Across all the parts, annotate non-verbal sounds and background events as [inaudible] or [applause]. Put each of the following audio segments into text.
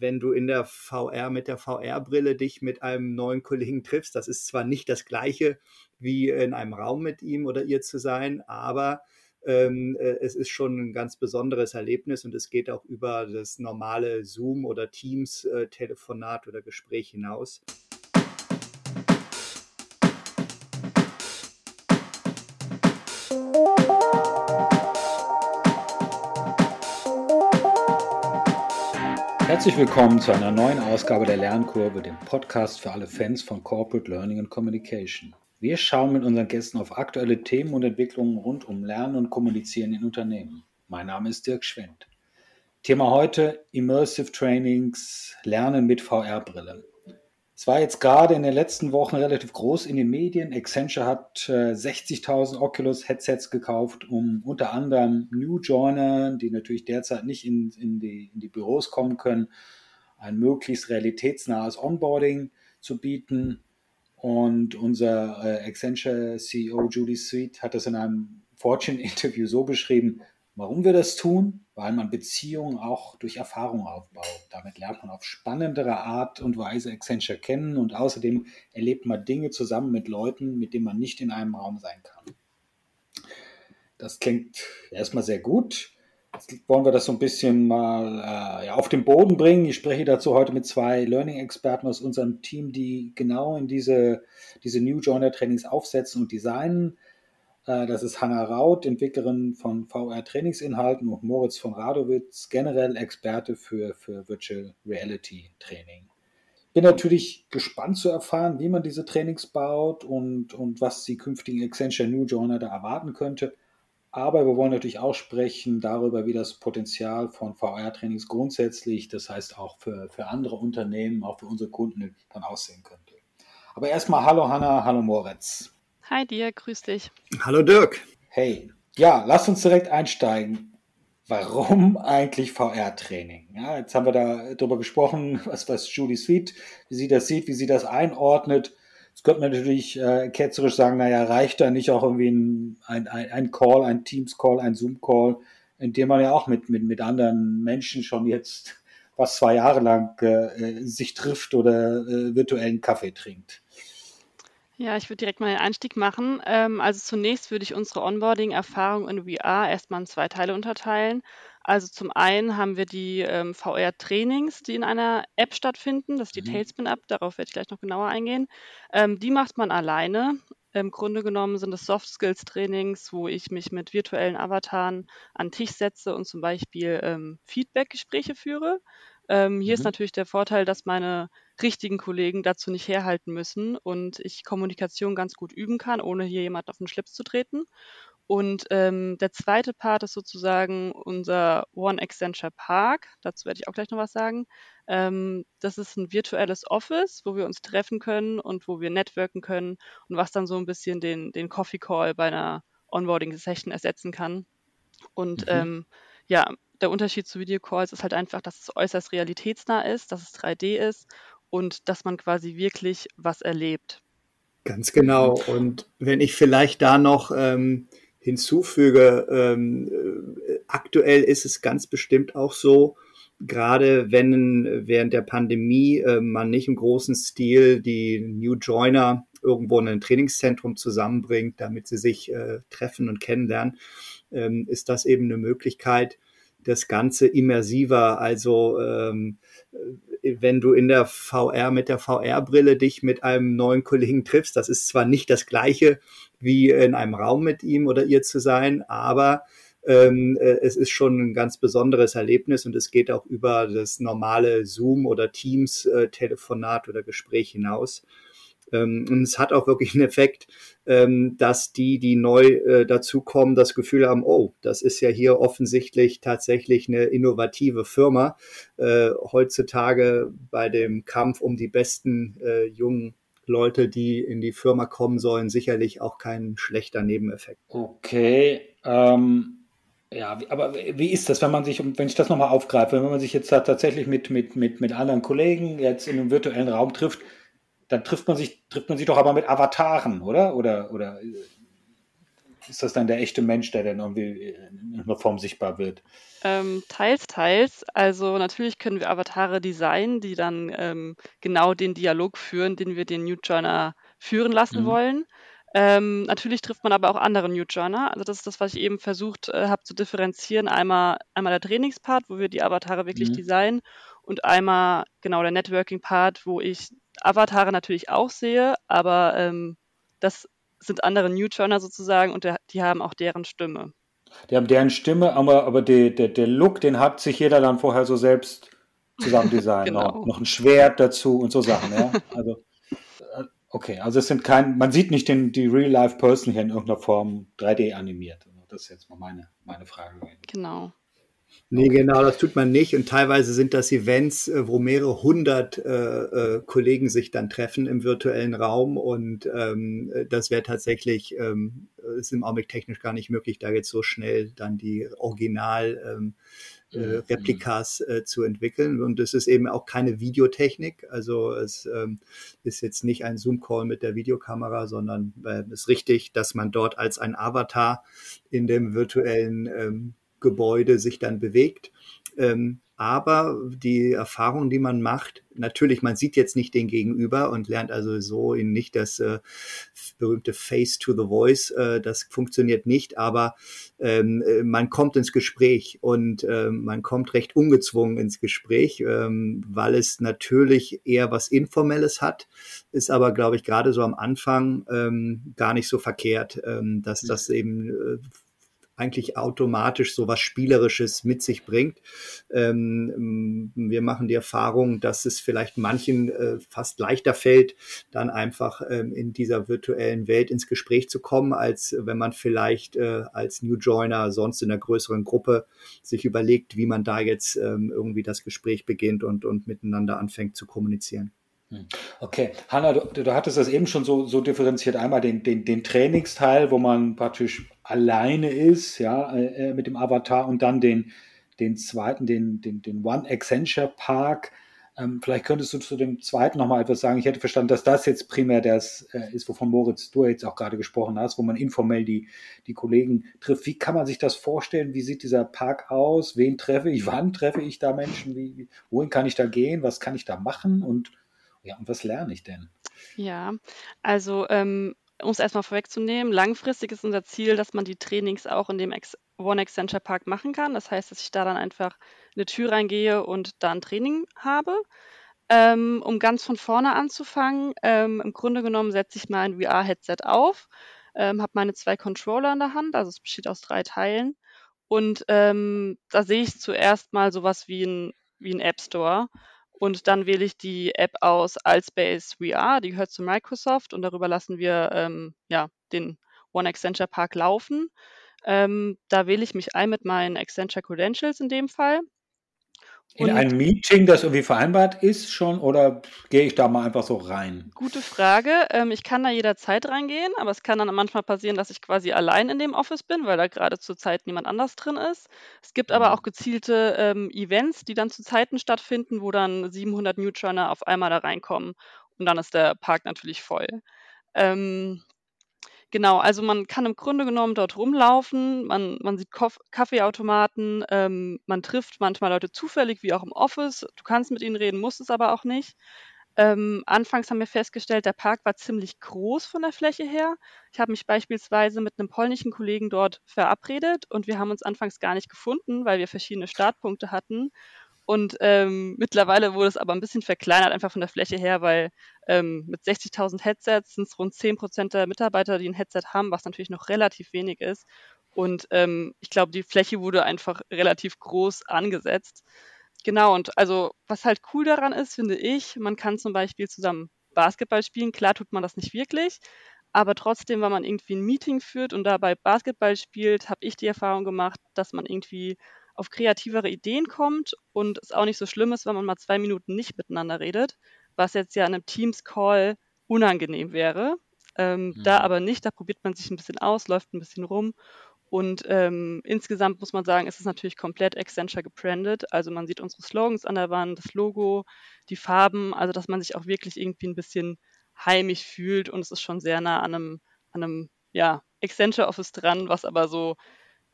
wenn du in der VR mit der VR-Brille dich mit einem neuen Kollegen triffst. Das ist zwar nicht das gleiche wie in einem Raum mit ihm oder ihr zu sein, aber ähm, äh, es ist schon ein ganz besonderes Erlebnis und es geht auch über das normale Zoom oder Teams äh, oder Gespräch hinaus. Herzlich willkommen zu einer neuen Ausgabe der Lernkurve, dem Podcast für alle Fans von Corporate Learning and Communication. Wir schauen mit unseren Gästen auf aktuelle Themen und Entwicklungen rund um Lernen und Kommunizieren in Unternehmen. Mein Name ist Dirk Schwendt. Thema heute Immersive Trainings, Lernen mit VR-Brille. Es war jetzt gerade in den letzten Wochen relativ groß in den Medien. Accenture hat äh, 60.000 Oculus-Headsets gekauft, um unter anderem New Joiner, die natürlich derzeit nicht in, in, die, in die Büros kommen können, ein möglichst realitätsnahes Onboarding zu bieten. Und unser äh, Accenture CEO Judy Sweet hat das in einem Fortune-Interview so beschrieben, warum wir das tun, weil man Beziehungen auch durch Erfahrung aufbaut. Damit lernt man auf spannendere Art und Weise Accenture kennen und außerdem erlebt man Dinge zusammen mit Leuten, mit denen man nicht in einem Raum sein kann. Das klingt erstmal sehr gut. Jetzt wollen wir das so ein bisschen mal äh, ja, auf den Boden bringen. Ich spreche dazu heute mit zwei Learning-Experten aus unserem Team, die genau in diese, diese New Joiner Trainings aufsetzen und designen. Äh, das ist Hanna Raut, Entwicklerin von VR-Trainingsinhalten und Moritz von Radowitz, generell Experte für, für Virtual Reality Training. Bin natürlich gespannt zu erfahren, wie man diese Trainings baut und, und was die künftigen Accenture New Joiner da erwarten könnte. Aber wir wollen natürlich auch sprechen darüber, wie das Potenzial von VR-Trainings grundsätzlich, das heißt auch für, für andere Unternehmen, auch für unsere Kunden dann aussehen könnte. Aber erstmal hallo Hanna, hallo Moritz. Hi dir, grüß dich. Hallo Dirk. Hey, ja, lass uns direkt einsteigen. Warum eigentlich VR-Training? Ja, jetzt haben wir da drüber gesprochen, was, was Julie Sweet, wie sie das sieht, wie sie das einordnet. Jetzt könnte man natürlich äh, ketzerisch sagen, naja, reicht da nicht auch irgendwie ein, ein, ein Call, ein Teams-Call, ein Zoom-Call, in dem man ja auch mit, mit, mit anderen Menschen schon jetzt was zwei Jahre lang äh, sich trifft oder äh, virtuellen Kaffee trinkt. Ja, ich würde direkt mal den Einstieg machen. Ähm, also zunächst würde ich unsere Onboarding-Erfahrung in VR erstmal in zwei Teile unterteilen. Also zum einen haben wir die ähm, VR-Trainings, die in einer App stattfinden. Das ist die Mhm. Tailspin-App, darauf werde ich gleich noch genauer eingehen. Ähm, die macht man alleine. Im Grunde genommen sind es Soft-Skills-Trainings, wo ich mich mit virtuellen Avataren an den Tisch setze und zum Beispiel ähm, Feedback-Gespräche führe. Ähm, hier ist mhm. natürlich der Vorteil, dass meine richtigen Kollegen dazu nicht herhalten müssen und ich Kommunikation ganz gut üben kann, ohne hier jemand auf den Schlips zu treten. Und ähm, der zweite Part ist sozusagen unser One Accenture Park. Dazu werde ich auch gleich noch was sagen. Ähm, das ist ein virtuelles Office, wo wir uns treffen können und wo wir networken können und was dann so ein bisschen den, den Coffee Call bei einer Onboarding-Session ersetzen kann. Und mhm. ähm, ja, der Unterschied zu Videocalls ist halt einfach, dass es äußerst realitätsnah ist, dass es 3D ist und dass man quasi wirklich was erlebt. Ganz genau. Und wenn ich vielleicht da noch ähm, hinzufüge, ähm, äh, aktuell ist es ganz bestimmt auch so, gerade wenn während der Pandemie äh, man nicht im großen Stil die New Joiner irgendwo in ein Trainingszentrum zusammenbringt, damit sie sich äh, treffen und kennenlernen, ähm, ist das eben eine Möglichkeit, das Ganze immersiver, also ähm, wenn du in der VR mit der VR-Brille dich mit einem neuen Kollegen triffst. Das ist zwar nicht das gleiche wie in einem Raum mit ihm oder ihr zu sein, aber ähm, äh, es ist schon ein ganz besonderes Erlebnis und es geht auch über das normale Zoom oder Teams äh, oder Gespräch hinaus. Ähm, und es hat auch wirklich einen Effekt, ähm, dass die, die neu äh, dazukommen, das Gefühl haben, oh, das ist ja hier offensichtlich tatsächlich eine innovative Firma. Äh, heutzutage bei dem Kampf um die besten äh, jungen Leute, die in die Firma kommen sollen, sicherlich auch kein schlechter Nebeneffekt. Okay. Ähm ja, aber wie ist das, wenn man sich, wenn ich das nochmal aufgreife, wenn man sich jetzt tatsächlich mit, mit, mit, mit anderen Kollegen jetzt in einem virtuellen Raum trifft, dann trifft man sich, trifft man sich doch aber mit Avataren, oder? Oder, oder ist das dann der echte Mensch, der dann irgendwie in einer Form sichtbar wird? Ähm, teils, teils. Also natürlich können wir Avatare designen, die dann ähm, genau den Dialog führen, den wir den New Joiner führen lassen mhm. wollen. Ähm, natürlich trifft man aber auch andere New Joiner. Also das ist das, was ich eben versucht äh, habe zu differenzieren. Einmal, einmal der Trainingspart, wo wir die Avatare wirklich mhm. designen und einmal genau der Networking-Part, wo ich Avatare natürlich auch sehe, aber ähm, das sind andere New Joiner sozusagen und der, die haben auch deren Stimme. Die haben deren Stimme, aber, aber die, der, der Look, den hat sich jeder dann vorher so selbst zusammen designt. [laughs] genau. noch, ein Schwert dazu und so Sachen, ja. Also Okay, also es sind kein, man sieht nicht den, die Real-Life-Person hier in irgendeiner Form 3D animiert. Also das ist jetzt mal meine, meine Frage. Genau. Nee, genau, das tut man nicht. Und teilweise sind das Events, äh, wo mehrere hundert äh, äh, Kollegen sich dann treffen im virtuellen Raum. Und ähm, das wäre tatsächlich, ähm, ist im Augenblick technisch gar nicht möglich, da jetzt so schnell dann die Original ähm, äh, mhm. Replikas äh, zu entwickeln. Und es ist eben auch keine Videotechnik. Also es ähm, ist jetzt nicht ein Zoom-Call mit der Videokamera, sondern äh, es ist richtig, dass man dort als ein Avatar in dem virtuellen ähm, Gebäude sich dann bewegt. Ähm, aber die Erfahrung, die man macht, natürlich, man sieht jetzt nicht den Gegenüber und lernt also so in nicht das äh, berühmte Face to the Voice, äh, das funktioniert nicht, aber ähm, äh, man kommt ins Gespräch und äh, man kommt recht ungezwungen ins Gespräch, ähm, weil es natürlich eher was Informelles hat, ist aber, glaube ich, gerade so am Anfang ähm, gar nicht so verkehrt, ähm, dass das eben äh, eigentlich automatisch so was Spielerisches mit sich bringt. Ähm, wir machen die Erfahrung, dass es vielleicht manchen äh, fast leichter fällt, dann einfach ähm, in dieser virtuellen Welt ins Gespräch zu kommen, als wenn man vielleicht äh, als New Joiner sonst in einer größeren Gruppe sich überlegt, wie man da jetzt ähm, irgendwie das Gespräch beginnt und, und miteinander anfängt zu kommunizieren. Hm. Okay, Hanna, du, du, hattest das eben schon so, so differenziert. Einmal den, den, den Trainingsteil, wo man praktisch alleine ist, ja, äh, mit dem Avatar und dann den, den zweiten, den, den, den One Accenture Park. Ähm, vielleicht könntest du zu dem zweiten nochmal etwas sagen. Ich hätte verstanden, dass das jetzt primär das äh, ist, wovon Moritz du jetzt auch gerade gesprochen hast, wo man informell die, die Kollegen trifft. Wie kann man sich das vorstellen? Wie sieht dieser Park aus? Wen treffe ich? Wann treffe ich da Menschen? Wie, wie, wohin kann ich da gehen? Was kann ich da machen? Und ja, und was lerne ich denn? Ja, also ähm, um es erstmal vorwegzunehmen, langfristig ist unser Ziel, dass man die Trainings auch in dem One Accenture Park machen kann. Das heißt, dass ich da dann einfach eine Tür reingehe und da ein Training habe. Ähm, um ganz von vorne anzufangen, ähm, im Grunde genommen setze ich mein VR-Headset auf, ähm, habe meine zwei Controller in der Hand, also es besteht aus drei Teilen. Und ähm, da sehe ich zuerst mal sowas wie ein, wie ein App Store. Und dann wähle ich die App aus Altspace VR, die gehört zu Microsoft und darüber lassen wir ähm, ja, den One Accenture Park laufen. Ähm, da wähle ich mich ein mit meinen Accenture Credentials in dem Fall in ein Meeting, das irgendwie vereinbart ist schon, oder gehe ich da mal einfach so rein? Gute Frage. Ähm, ich kann da jederzeit reingehen, aber es kann dann manchmal passieren, dass ich quasi allein in dem Office bin, weil da gerade zur Zeit niemand anders drin ist. Es gibt aber mhm. auch gezielte ähm, Events, die dann zu Zeiten stattfinden, wo dann 700 Newjoiner auf einmal da reinkommen und dann ist der Park natürlich voll. Ähm, Genau, also man kann im Grunde genommen dort rumlaufen, man, man sieht Koff Kaffeeautomaten, ähm, man trifft manchmal Leute zufällig, wie auch im Office. Du kannst mit ihnen reden, musst es aber auch nicht. Ähm, anfangs haben wir festgestellt, der Park war ziemlich groß von der Fläche her. Ich habe mich beispielsweise mit einem polnischen Kollegen dort verabredet und wir haben uns anfangs gar nicht gefunden, weil wir verschiedene Startpunkte hatten. Und ähm, mittlerweile wurde es aber ein bisschen verkleinert, einfach von der Fläche her, weil ähm, mit 60.000 Headsets sind es rund 10 Prozent der Mitarbeiter, die ein Headset haben, was natürlich noch relativ wenig ist. Und ähm, ich glaube, die Fläche wurde einfach relativ groß angesetzt. Genau, und also was halt cool daran ist, finde ich, man kann zum Beispiel zusammen Basketball spielen. Klar tut man das nicht wirklich, aber trotzdem, wenn man irgendwie ein Meeting führt und dabei Basketball spielt, habe ich die Erfahrung gemacht, dass man irgendwie auf kreativere Ideen kommt und es auch nicht so schlimm ist, wenn man mal zwei Minuten nicht miteinander redet, was jetzt ja in einem Teams-Call unangenehm wäre. Ähm, mhm. Da aber nicht, da probiert man sich ein bisschen aus, läuft ein bisschen rum und ähm, insgesamt muss man sagen, ist es natürlich komplett Accenture gebrandet. Also man sieht unsere Slogans an der Wand, das Logo, die Farben, also dass man sich auch wirklich irgendwie ein bisschen heimisch fühlt und es ist schon sehr nah an einem, an einem ja, Accenture Office dran, was aber so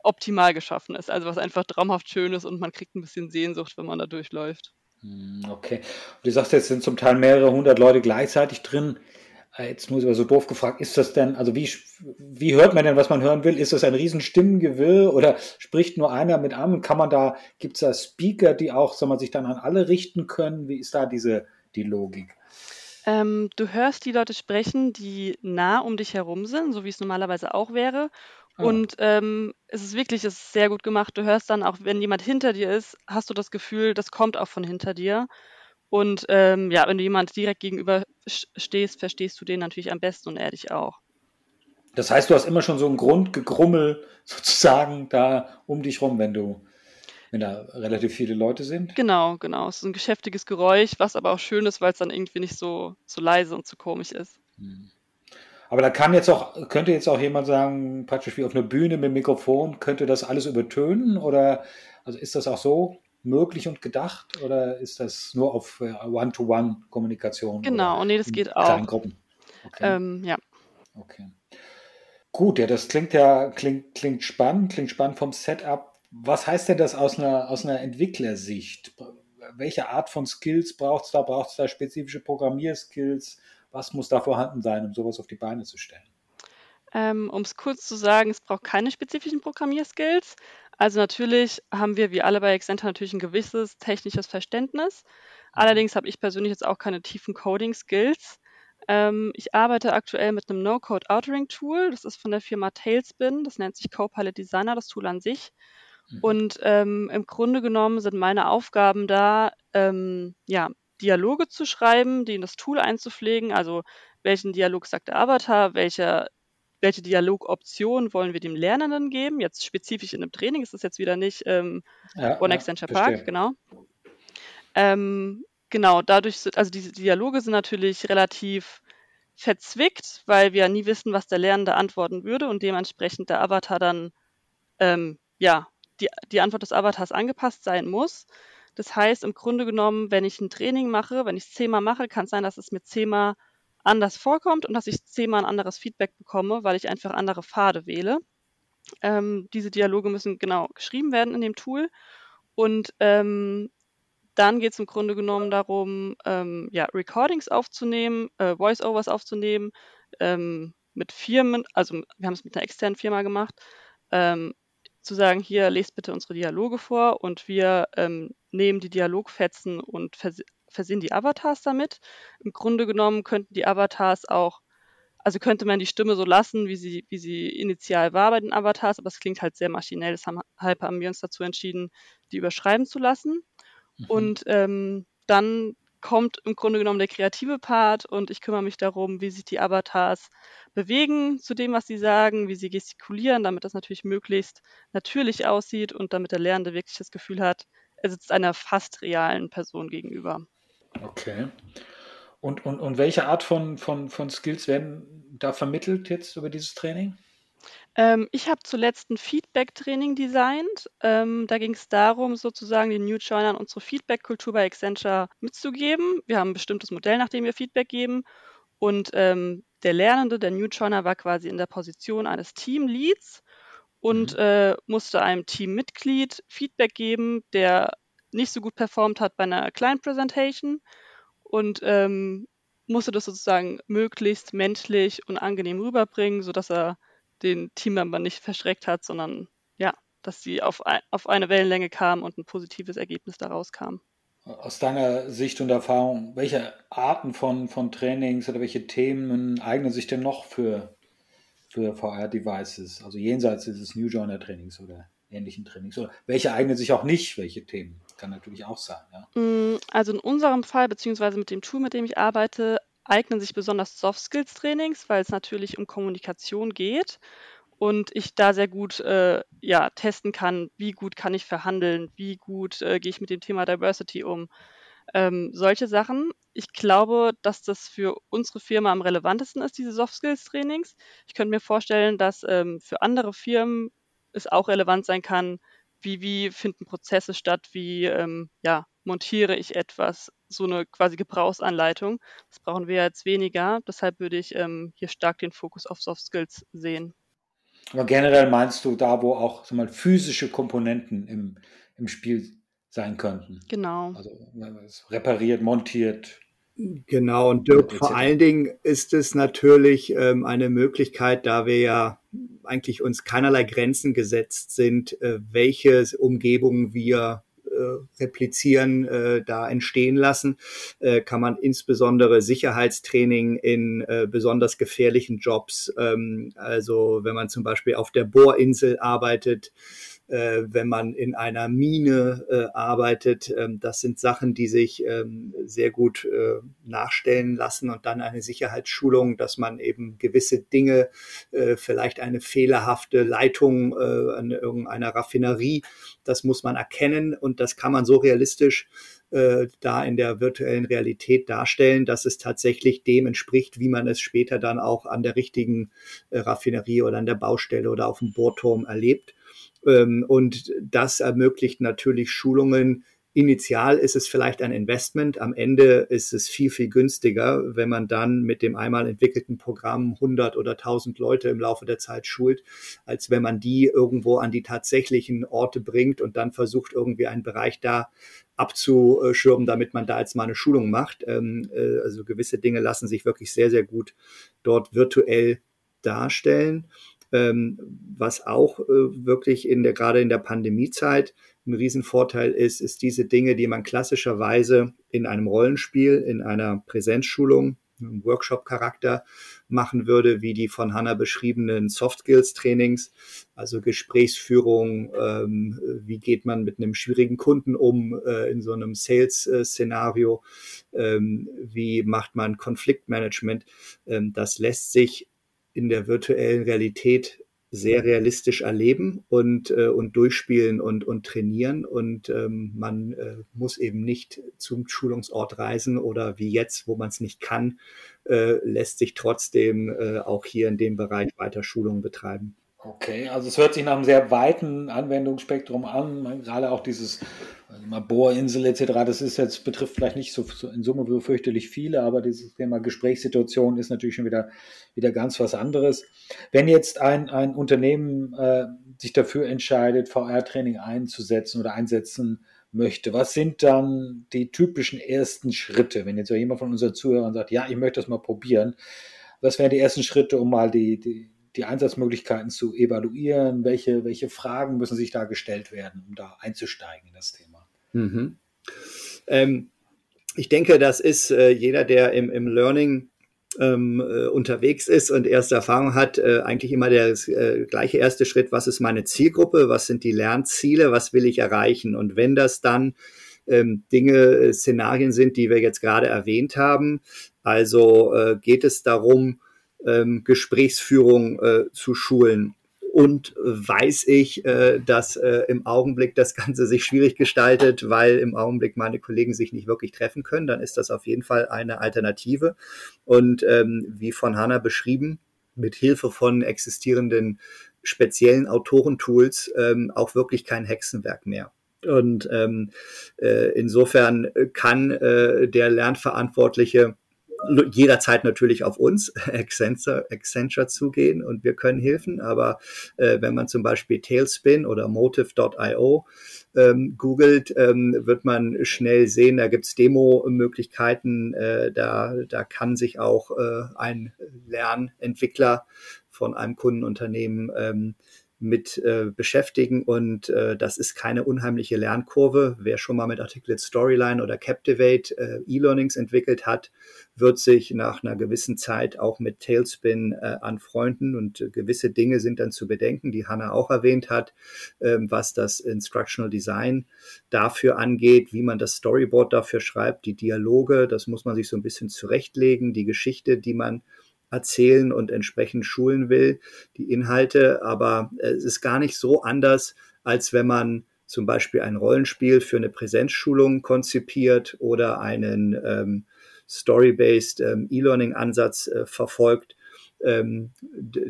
optimal geschaffen ist. Also was einfach traumhaft schön ist und man kriegt ein bisschen Sehnsucht, wenn man da durchläuft. Hm, okay. Du sagst jetzt, sind zum Teil mehrere hundert Leute gleichzeitig drin. Äh, jetzt muss ich aber so doof gefragt, ist das denn, also wie, wie hört man denn, was man hören will? Ist das ein Riesenstimmengewirr oder spricht nur einer mit einem? Kann man da, gibt es da Speaker, die auch, soll man sich dann an alle richten können? Wie ist da diese, die Logik? Ähm, du hörst die Leute sprechen, die nah um dich herum sind, so wie es normalerweise auch wäre. Ah. Und ähm, es ist wirklich, es ist sehr gut gemacht. Du hörst dann auch, wenn jemand hinter dir ist, hast du das Gefühl, das kommt auch von hinter dir. Und ähm, ja, wenn du jemand direkt gegenüber stehst, verstehst du den natürlich am besten und er dich auch. Das heißt, du hast immer schon so ein Grundgegrummel [laughs] sozusagen da um dich rum, wenn du, wenn da relativ viele Leute sind. Genau, genau. Es ist ein geschäftiges Geräusch, was aber auch schön ist, weil es dann irgendwie nicht so, so leise und so komisch ist. Aber da kann jetzt auch, könnte jetzt auch jemand sagen, praktisch wie auf einer Bühne mit Mikrofon, könnte das alles übertönen? Oder also ist das auch so? möglich und gedacht oder ist das nur auf äh, One-to-One-Kommunikation? Genau, nee, das geht auch. Gruppen. Okay. Ähm, ja. Okay. Gut, ja, das klingt ja klingt, klingt spannend, klingt spannend vom Setup. Was heißt denn das aus einer, aus einer Entwicklersicht? Welche Art von Skills braucht es da? Braucht es da spezifische Programmierskills? Was muss da vorhanden sein, um sowas auf die Beine zu stellen? Ähm, um es kurz zu sagen, es braucht keine spezifischen Programmierskills. Also natürlich haben wir, wie alle bei Excentra, natürlich ein gewisses technisches Verständnis. Mhm. Allerdings habe ich persönlich jetzt auch keine tiefen Coding-Skills. Ähm, ich arbeite aktuell mit einem No-Code-Authoring-Tool. Das ist von der Firma Tailspin. Das nennt sich Copilot Designer, das Tool an sich. Mhm. Und ähm, im Grunde genommen sind meine Aufgaben da, ähm, ja, Dialoge zu schreiben, die in das Tool einzupflegen. Also welchen Dialog sagt der Avatar, welcher welche Dialogoption wollen wir dem Lernenden geben? Jetzt spezifisch in einem Training ist es jetzt wieder nicht ähm, ja, One ja, Accenture Park, genau. Ähm, genau, dadurch sind, also diese Dialoge sind natürlich relativ verzwickt, weil wir nie wissen, was der Lernende antworten würde und dementsprechend der Avatar dann, ähm, ja, die, die Antwort des Avatars angepasst sein muss. Das heißt, im Grunde genommen, wenn ich ein Training mache, wenn ich es zehnmal mache, kann es sein, dass es mir zehnmal anders vorkommt und dass ich zehnmal ein anderes Feedback bekomme, weil ich einfach andere Pfade wähle. Ähm, diese Dialoge müssen genau geschrieben werden in dem Tool. Und ähm, dann geht es im Grunde genommen darum, ähm, ja, Recordings aufzunehmen, äh, Voice-Overs aufzunehmen, ähm, mit Firmen, also wir haben es mit einer externen Firma gemacht, ähm, zu sagen, hier lest bitte unsere Dialoge vor und wir ähm, nehmen die Dialogfetzen und vers versehen die Avatars damit. Im Grunde genommen könnten die Avatars auch, also könnte man die Stimme so lassen, wie sie, wie sie initial war bei den Avatars, aber es klingt halt sehr maschinell. Deshalb haben wir uns dazu entschieden, die überschreiben zu lassen. Mhm. Und ähm, dann kommt im Grunde genommen der kreative Part und ich kümmere mich darum, wie sich die Avatars bewegen zu dem, was sie sagen, wie sie gestikulieren, damit das natürlich möglichst natürlich aussieht und damit der Lernende wirklich das Gefühl hat, er sitzt einer fast realen Person gegenüber. Okay. Und, und, und welche Art von, von, von Skills werden da vermittelt jetzt über dieses Training? Ähm, ich habe zuletzt ein Feedback-Training designt. Ähm, da ging es darum, sozusagen den New Joinern unsere Feedback-Kultur bei Accenture mitzugeben. Wir haben ein bestimmtes Modell, nach dem wir Feedback geben. Und ähm, der Lernende, der New Joiner, war quasi in der Position eines Team-Leads und mhm. äh, musste einem Teammitglied Feedback geben, der nicht so gut performt hat bei einer Client Presentation und ähm, musste das sozusagen möglichst menschlich und angenehm rüberbringen, sodass er den Teammember nicht verschreckt hat, sondern ja, dass sie auf, ein, auf eine Wellenlänge kamen und ein positives Ergebnis daraus kam. Aus deiner Sicht und Erfahrung, welche Arten von, von Trainings oder welche Themen eignen sich denn noch für, für VR-Devices, also jenseits dieses New Joiner-Trainings oder ähnlichen Trainings? Oder welche eignen sich auch nicht, welche Themen? kann natürlich auch sein. Ja. Mm, also in unserem Fall, beziehungsweise mit dem Tool, mit dem ich arbeite, eignen sich besonders Soft Skills Trainings, weil es natürlich um Kommunikation geht und ich da sehr gut äh, ja, testen kann, wie gut kann ich verhandeln, wie gut äh, gehe ich mit dem Thema Diversity um. Ähm, solche Sachen. Ich glaube, dass das für unsere Firma am relevantesten ist, diese Soft Skills Trainings. Ich könnte mir vorstellen, dass ähm, für andere Firmen es auch relevant sein kann, wie, wie finden Prozesse statt, wie ähm, ja, montiere ich etwas, so eine quasi Gebrauchsanleitung. Das brauchen wir jetzt weniger. Deshalb würde ich ähm, hier stark den Fokus auf Soft Skills sehen. Aber generell meinst du da, wo auch sag mal, physische Komponenten im, im Spiel sein könnten? Genau. Also repariert, montiert. Genau, und Dirk, vor allen Dingen ist es natürlich ähm, eine Möglichkeit, da wir ja eigentlich uns keinerlei Grenzen gesetzt sind, äh, welche Umgebungen wir replizieren, äh, da entstehen lassen, äh, kann man insbesondere Sicherheitstraining in äh, besonders gefährlichen Jobs, ähm, also wenn man zum Beispiel auf der Bohrinsel arbeitet, äh, wenn man in einer Mine äh, arbeitet. Ähm, das sind Sachen, die sich ähm, sehr gut äh, nachstellen lassen und dann eine Sicherheitsschulung, dass man eben gewisse Dinge, äh, vielleicht eine fehlerhafte Leitung äh, an irgendeiner Raffinerie, das muss man erkennen und das kann man so realistisch äh, da in der virtuellen Realität darstellen, dass es tatsächlich dem entspricht, wie man es später dann auch an der richtigen Raffinerie oder an der Baustelle oder auf dem Bohrturm erlebt. Ähm, und das ermöglicht natürlich Schulungen. Initial ist es vielleicht ein Investment, am Ende ist es viel, viel günstiger, wenn man dann mit dem einmal entwickelten Programm 100 oder 1000 Leute im Laufe der Zeit schult, als wenn man die irgendwo an die tatsächlichen Orte bringt und dann versucht, irgendwie einen Bereich da abzuschirmen, damit man da jetzt mal eine Schulung macht. Ähm, äh, also gewisse Dinge lassen sich wirklich sehr, sehr gut dort virtuell darstellen. Ähm, was auch äh, wirklich in der, gerade in der Pandemiezeit ein Riesenvorteil ist, ist diese Dinge, die man klassischerweise in einem Rollenspiel, in einer Präsenzschulung, einem Workshop-Charakter machen würde, wie die von Hanna beschriebenen Soft Skills Trainings, also Gesprächsführung, ähm, wie geht man mit einem schwierigen Kunden um äh, in so einem Sales-Szenario, ähm, wie macht man Konfliktmanagement. Ähm, das lässt sich in der virtuellen Realität sehr realistisch erleben und, äh, und durchspielen und, und trainieren. Und ähm, man äh, muss eben nicht zum Schulungsort reisen oder wie jetzt, wo man es nicht kann, äh, lässt sich trotzdem äh, auch hier in dem Bereich weiter Schulungen betreiben. Okay, also es hört sich nach einem sehr weiten Anwendungsspektrum an, gerade auch dieses also Bohrinsel etc., das ist jetzt, betrifft vielleicht nicht so, so, in Summe so fürchterlich viele, aber dieses Thema Gesprächssituation ist natürlich schon wieder, wieder ganz was anderes. Wenn jetzt ein, ein Unternehmen äh, sich dafür entscheidet, VR-Training einzusetzen oder einsetzen möchte, was sind dann die typischen ersten Schritte? Wenn jetzt jemand von unseren Zuhörern sagt, ja, ich möchte das mal probieren, was wären die ersten Schritte, um mal die, die die Einsatzmöglichkeiten zu evaluieren? Welche, welche Fragen müssen sich da gestellt werden, um da einzusteigen in das Thema? Mhm. Ähm, ich denke, das ist äh, jeder, der im, im Learning ähm, äh, unterwegs ist und erste Erfahrung hat, äh, eigentlich immer der äh, gleiche erste Schritt, was ist meine Zielgruppe, was sind die Lernziele, was will ich erreichen? Und wenn das dann ähm, Dinge, äh, Szenarien sind, die wir jetzt gerade erwähnt haben, also äh, geht es darum, ähm, Gesprächsführung äh, zu schulen. Und weiß ich, äh, dass äh, im Augenblick das Ganze sich schwierig gestaltet, weil im Augenblick meine Kollegen sich nicht wirklich treffen können, dann ist das auf jeden Fall eine Alternative. Und ähm, wie von Hanna beschrieben, mit Hilfe von existierenden speziellen Autorentools ähm, auch wirklich kein Hexenwerk mehr. Und ähm, äh, insofern kann äh, der Lernverantwortliche jederzeit natürlich auf uns, [laughs] Accenture, Accenture zugehen und wir können helfen. Aber äh, wenn man zum Beispiel Tailspin oder Motive.io ähm, googelt, ähm, wird man schnell sehen, da gibt's Demo-Möglichkeiten. Äh, da, da kann sich auch äh, ein Lernentwickler von einem Kundenunternehmen ähm, mit äh, beschäftigen und äh, das ist keine unheimliche Lernkurve. Wer schon mal mit Articulate Storyline oder Captivate äh, E-Learnings entwickelt hat, wird sich nach einer gewissen Zeit auch mit Tailspin äh, anfreunden und äh, gewisse Dinge sind dann zu bedenken, die Hanna auch erwähnt hat, äh, was das Instructional Design dafür angeht, wie man das Storyboard dafür schreibt, die Dialoge, das muss man sich so ein bisschen zurechtlegen, die Geschichte, die man erzählen und entsprechend schulen will, die Inhalte. Aber es ist gar nicht so anders, als wenn man zum Beispiel ein Rollenspiel für eine Präsenzschulung konzipiert oder einen ähm, Story-based ähm, E-Learning-Ansatz äh, verfolgt. Ähm,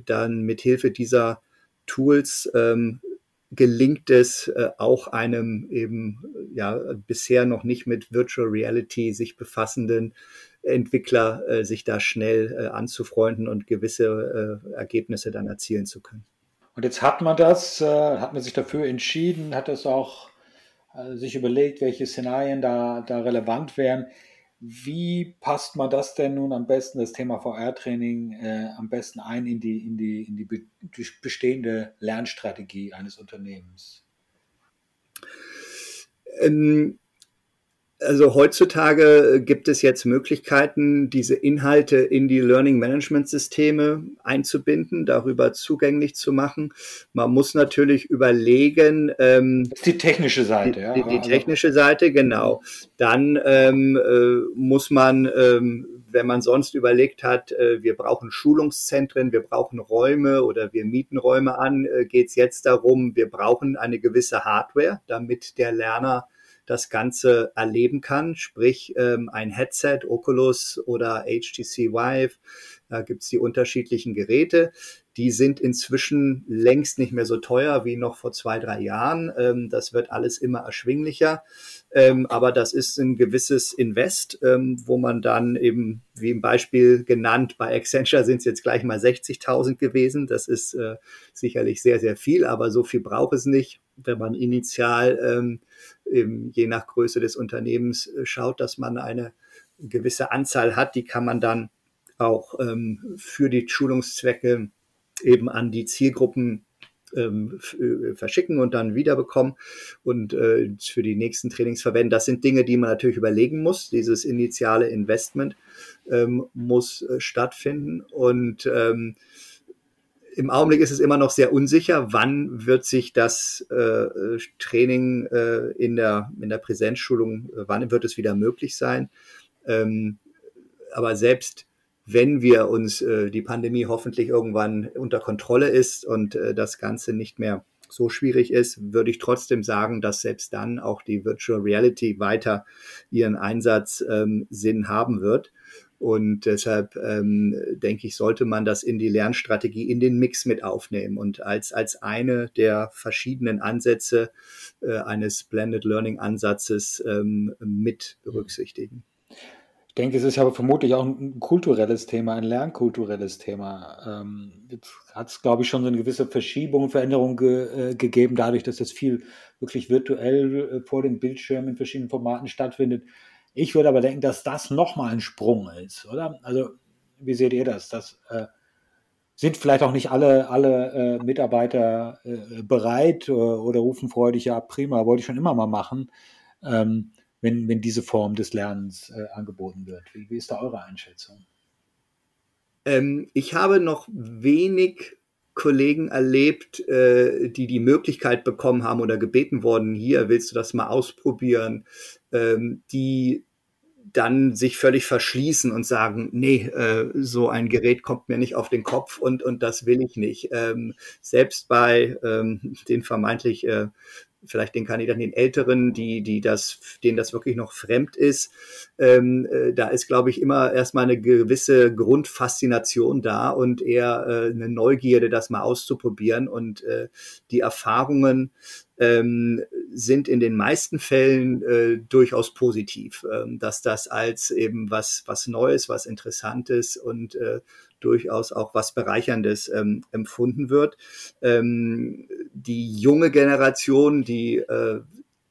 dann mit Hilfe dieser Tools ähm, gelingt es äh, auch einem eben ja bisher noch nicht mit Virtual Reality sich befassenden Entwickler äh, sich da schnell äh, anzufreunden und gewisse äh, Ergebnisse dann erzielen zu können. Und jetzt hat man das, äh, hat man sich dafür entschieden, hat das auch äh, sich überlegt, welche Szenarien da, da relevant wären. Wie passt man das denn nun am besten, das Thema VR-Training, äh, am besten ein in die, in, die, in die bestehende Lernstrategie eines Unternehmens? Ähm, also heutzutage gibt es jetzt Möglichkeiten, diese Inhalte in die Learning Management Systeme einzubinden, darüber zugänglich zu machen. Man muss natürlich überlegen. Ähm, das ist die technische Seite, ja. Die, die technische Seite, genau. Dann ähm, äh, muss man, ähm, wenn man sonst überlegt hat, äh, wir brauchen Schulungszentren, wir brauchen Räume oder wir mieten Räume an, äh, geht es jetzt darum, wir brauchen eine gewisse Hardware, damit der Lerner das Ganze erleben kann, sprich ähm, ein Headset, Oculus oder HTC Vive. Da gibt's die unterschiedlichen Geräte. Die sind inzwischen längst nicht mehr so teuer wie noch vor zwei, drei Jahren. Ähm, das wird alles immer erschwinglicher. Ähm, aber das ist ein gewisses Invest, ähm, wo man dann eben, wie im Beispiel genannt, bei Accenture sind es jetzt gleich mal 60.000 gewesen. Das ist äh, sicherlich sehr, sehr viel, aber so viel braucht es nicht, wenn man initial ähm, eben je nach Größe des Unternehmens äh, schaut, dass man eine gewisse Anzahl hat, die kann man dann auch ähm, für die Schulungszwecke eben an die Zielgruppen ähm, äh, verschicken und dann wiederbekommen und äh, für die nächsten Trainings verwenden. Das sind Dinge, die man natürlich überlegen muss. Dieses initiale Investment ähm, muss äh, stattfinden und ähm, im Augenblick ist es immer noch sehr unsicher, wann wird sich das äh, Training äh, in, der, in der Präsenzschulung, äh, wann wird es wieder möglich sein. Ähm, aber selbst wenn wir uns äh, die Pandemie hoffentlich irgendwann unter Kontrolle ist und äh, das Ganze nicht mehr so schwierig ist, würde ich trotzdem sagen, dass selbst dann auch die Virtual Reality weiter ihren Einsatz ähm, Sinn haben wird. Und deshalb ähm, denke ich, sollte man das in die Lernstrategie, in den Mix mit aufnehmen und als, als eine der verschiedenen Ansätze äh, eines Blended Learning Ansatzes ähm, mit berücksichtigen. Ich denke, es ist aber vermutlich auch ein kulturelles Thema, ein lernkulturelles Thema. Ähm, jetzt hat es, glaube ich, schon so eine gewisse Verschiebung, Veränderung ge, äh, gegeben, dadurch, dass das viel wirklich virtuell äh, vor dem Bildschirm in verschiedenen Formaten stattfindet. Ich würde aber denken, dass das nochmal ein Sprung ist, oder? Also, wie seht ihr das? Das äh, sind vielleicht auch nicht alle, alle äh, Mitarbeiter äh, bereit oder, äh, oder, rufen freudig, ja, prima, wollte ich schon immer mal machen, ähm, wenn, wenn diese Form des Lernens äh, angeboten wird. Wie, wie, ist da eure Einschätzung? Ähm, ich habe noch wenig Kollegen erlebt, äh, die die Möglichkeit bekommen haben oder gebeten worden, hier willst du das mal ausprobieren, ähm, die dann sich völlig verschließen und sagen, nee, äh, so ein Gerät kommt mir nicht auf den Kopf und, und das will ich nicht. Ähm, selbst bei ähm, den vermeintlich äh, vielleicht den Kandidaten, den Älteren, die, die das, denen das wirklich noch fremd ist. Ähm, äh, da ist, glaube ich, immer erstmal eine gewisse Grundfaszination da und eher äh, eine Neugierde, das mal auszuprobieren und äh, die Erfahrungen ähm, sind in den meisten Fällen äh, durchaus positiv, ähm, dass das als eben was, was Neues, was Interessantes und äh, durchaus auch was Bereicherndes ähm, empfunden wird. Ähm, die junge Generation, die äh,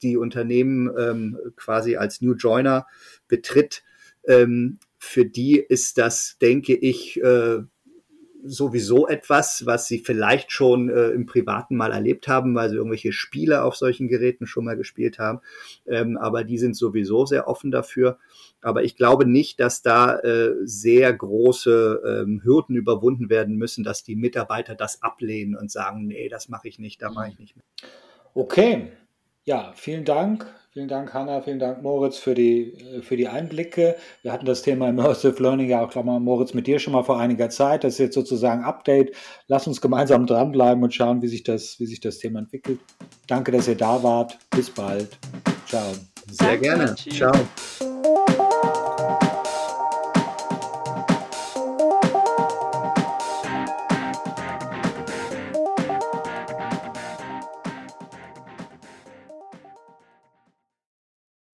die Unternehmen ähm, quasi als New Joiner betritt, ähm, für die ist das, denke ich, äh, sowieso etwas, was sie vielleicht schon äh, im Privaten mal erlebt haben, weil sie irgendwelche Spiele auf solchen Geräten schon mal gespielt haben. Ähm, aber die sind sowieso sehr offen dafür. Aber ich glaube nicht, dass da äh, sehr große ähm, Hürden überwunden werden müssen, dass die Mitarbeiter das ablehnen und sagen, nee, das mache ich nicht, da mache ich nicht mehr. Okay, ja, vielen Dank Vielen Dank, Hanna, vielen Dank, Moritz, für die, äh, für die Einblicke. Wir hatten das Thema Immersive Learning ja auch, glaube mal, Moritz, mit dir schon mal vor einiger Zeit. Das ist jetzt sozusagen Update. Lass uns gemeinsam dranbleiben und schauen, wie sich das, wie sich das Thema entwickelt. Danke, dass ihr da wart. Bis bald. Ciao. Sehr Danke, gerne. Ciao.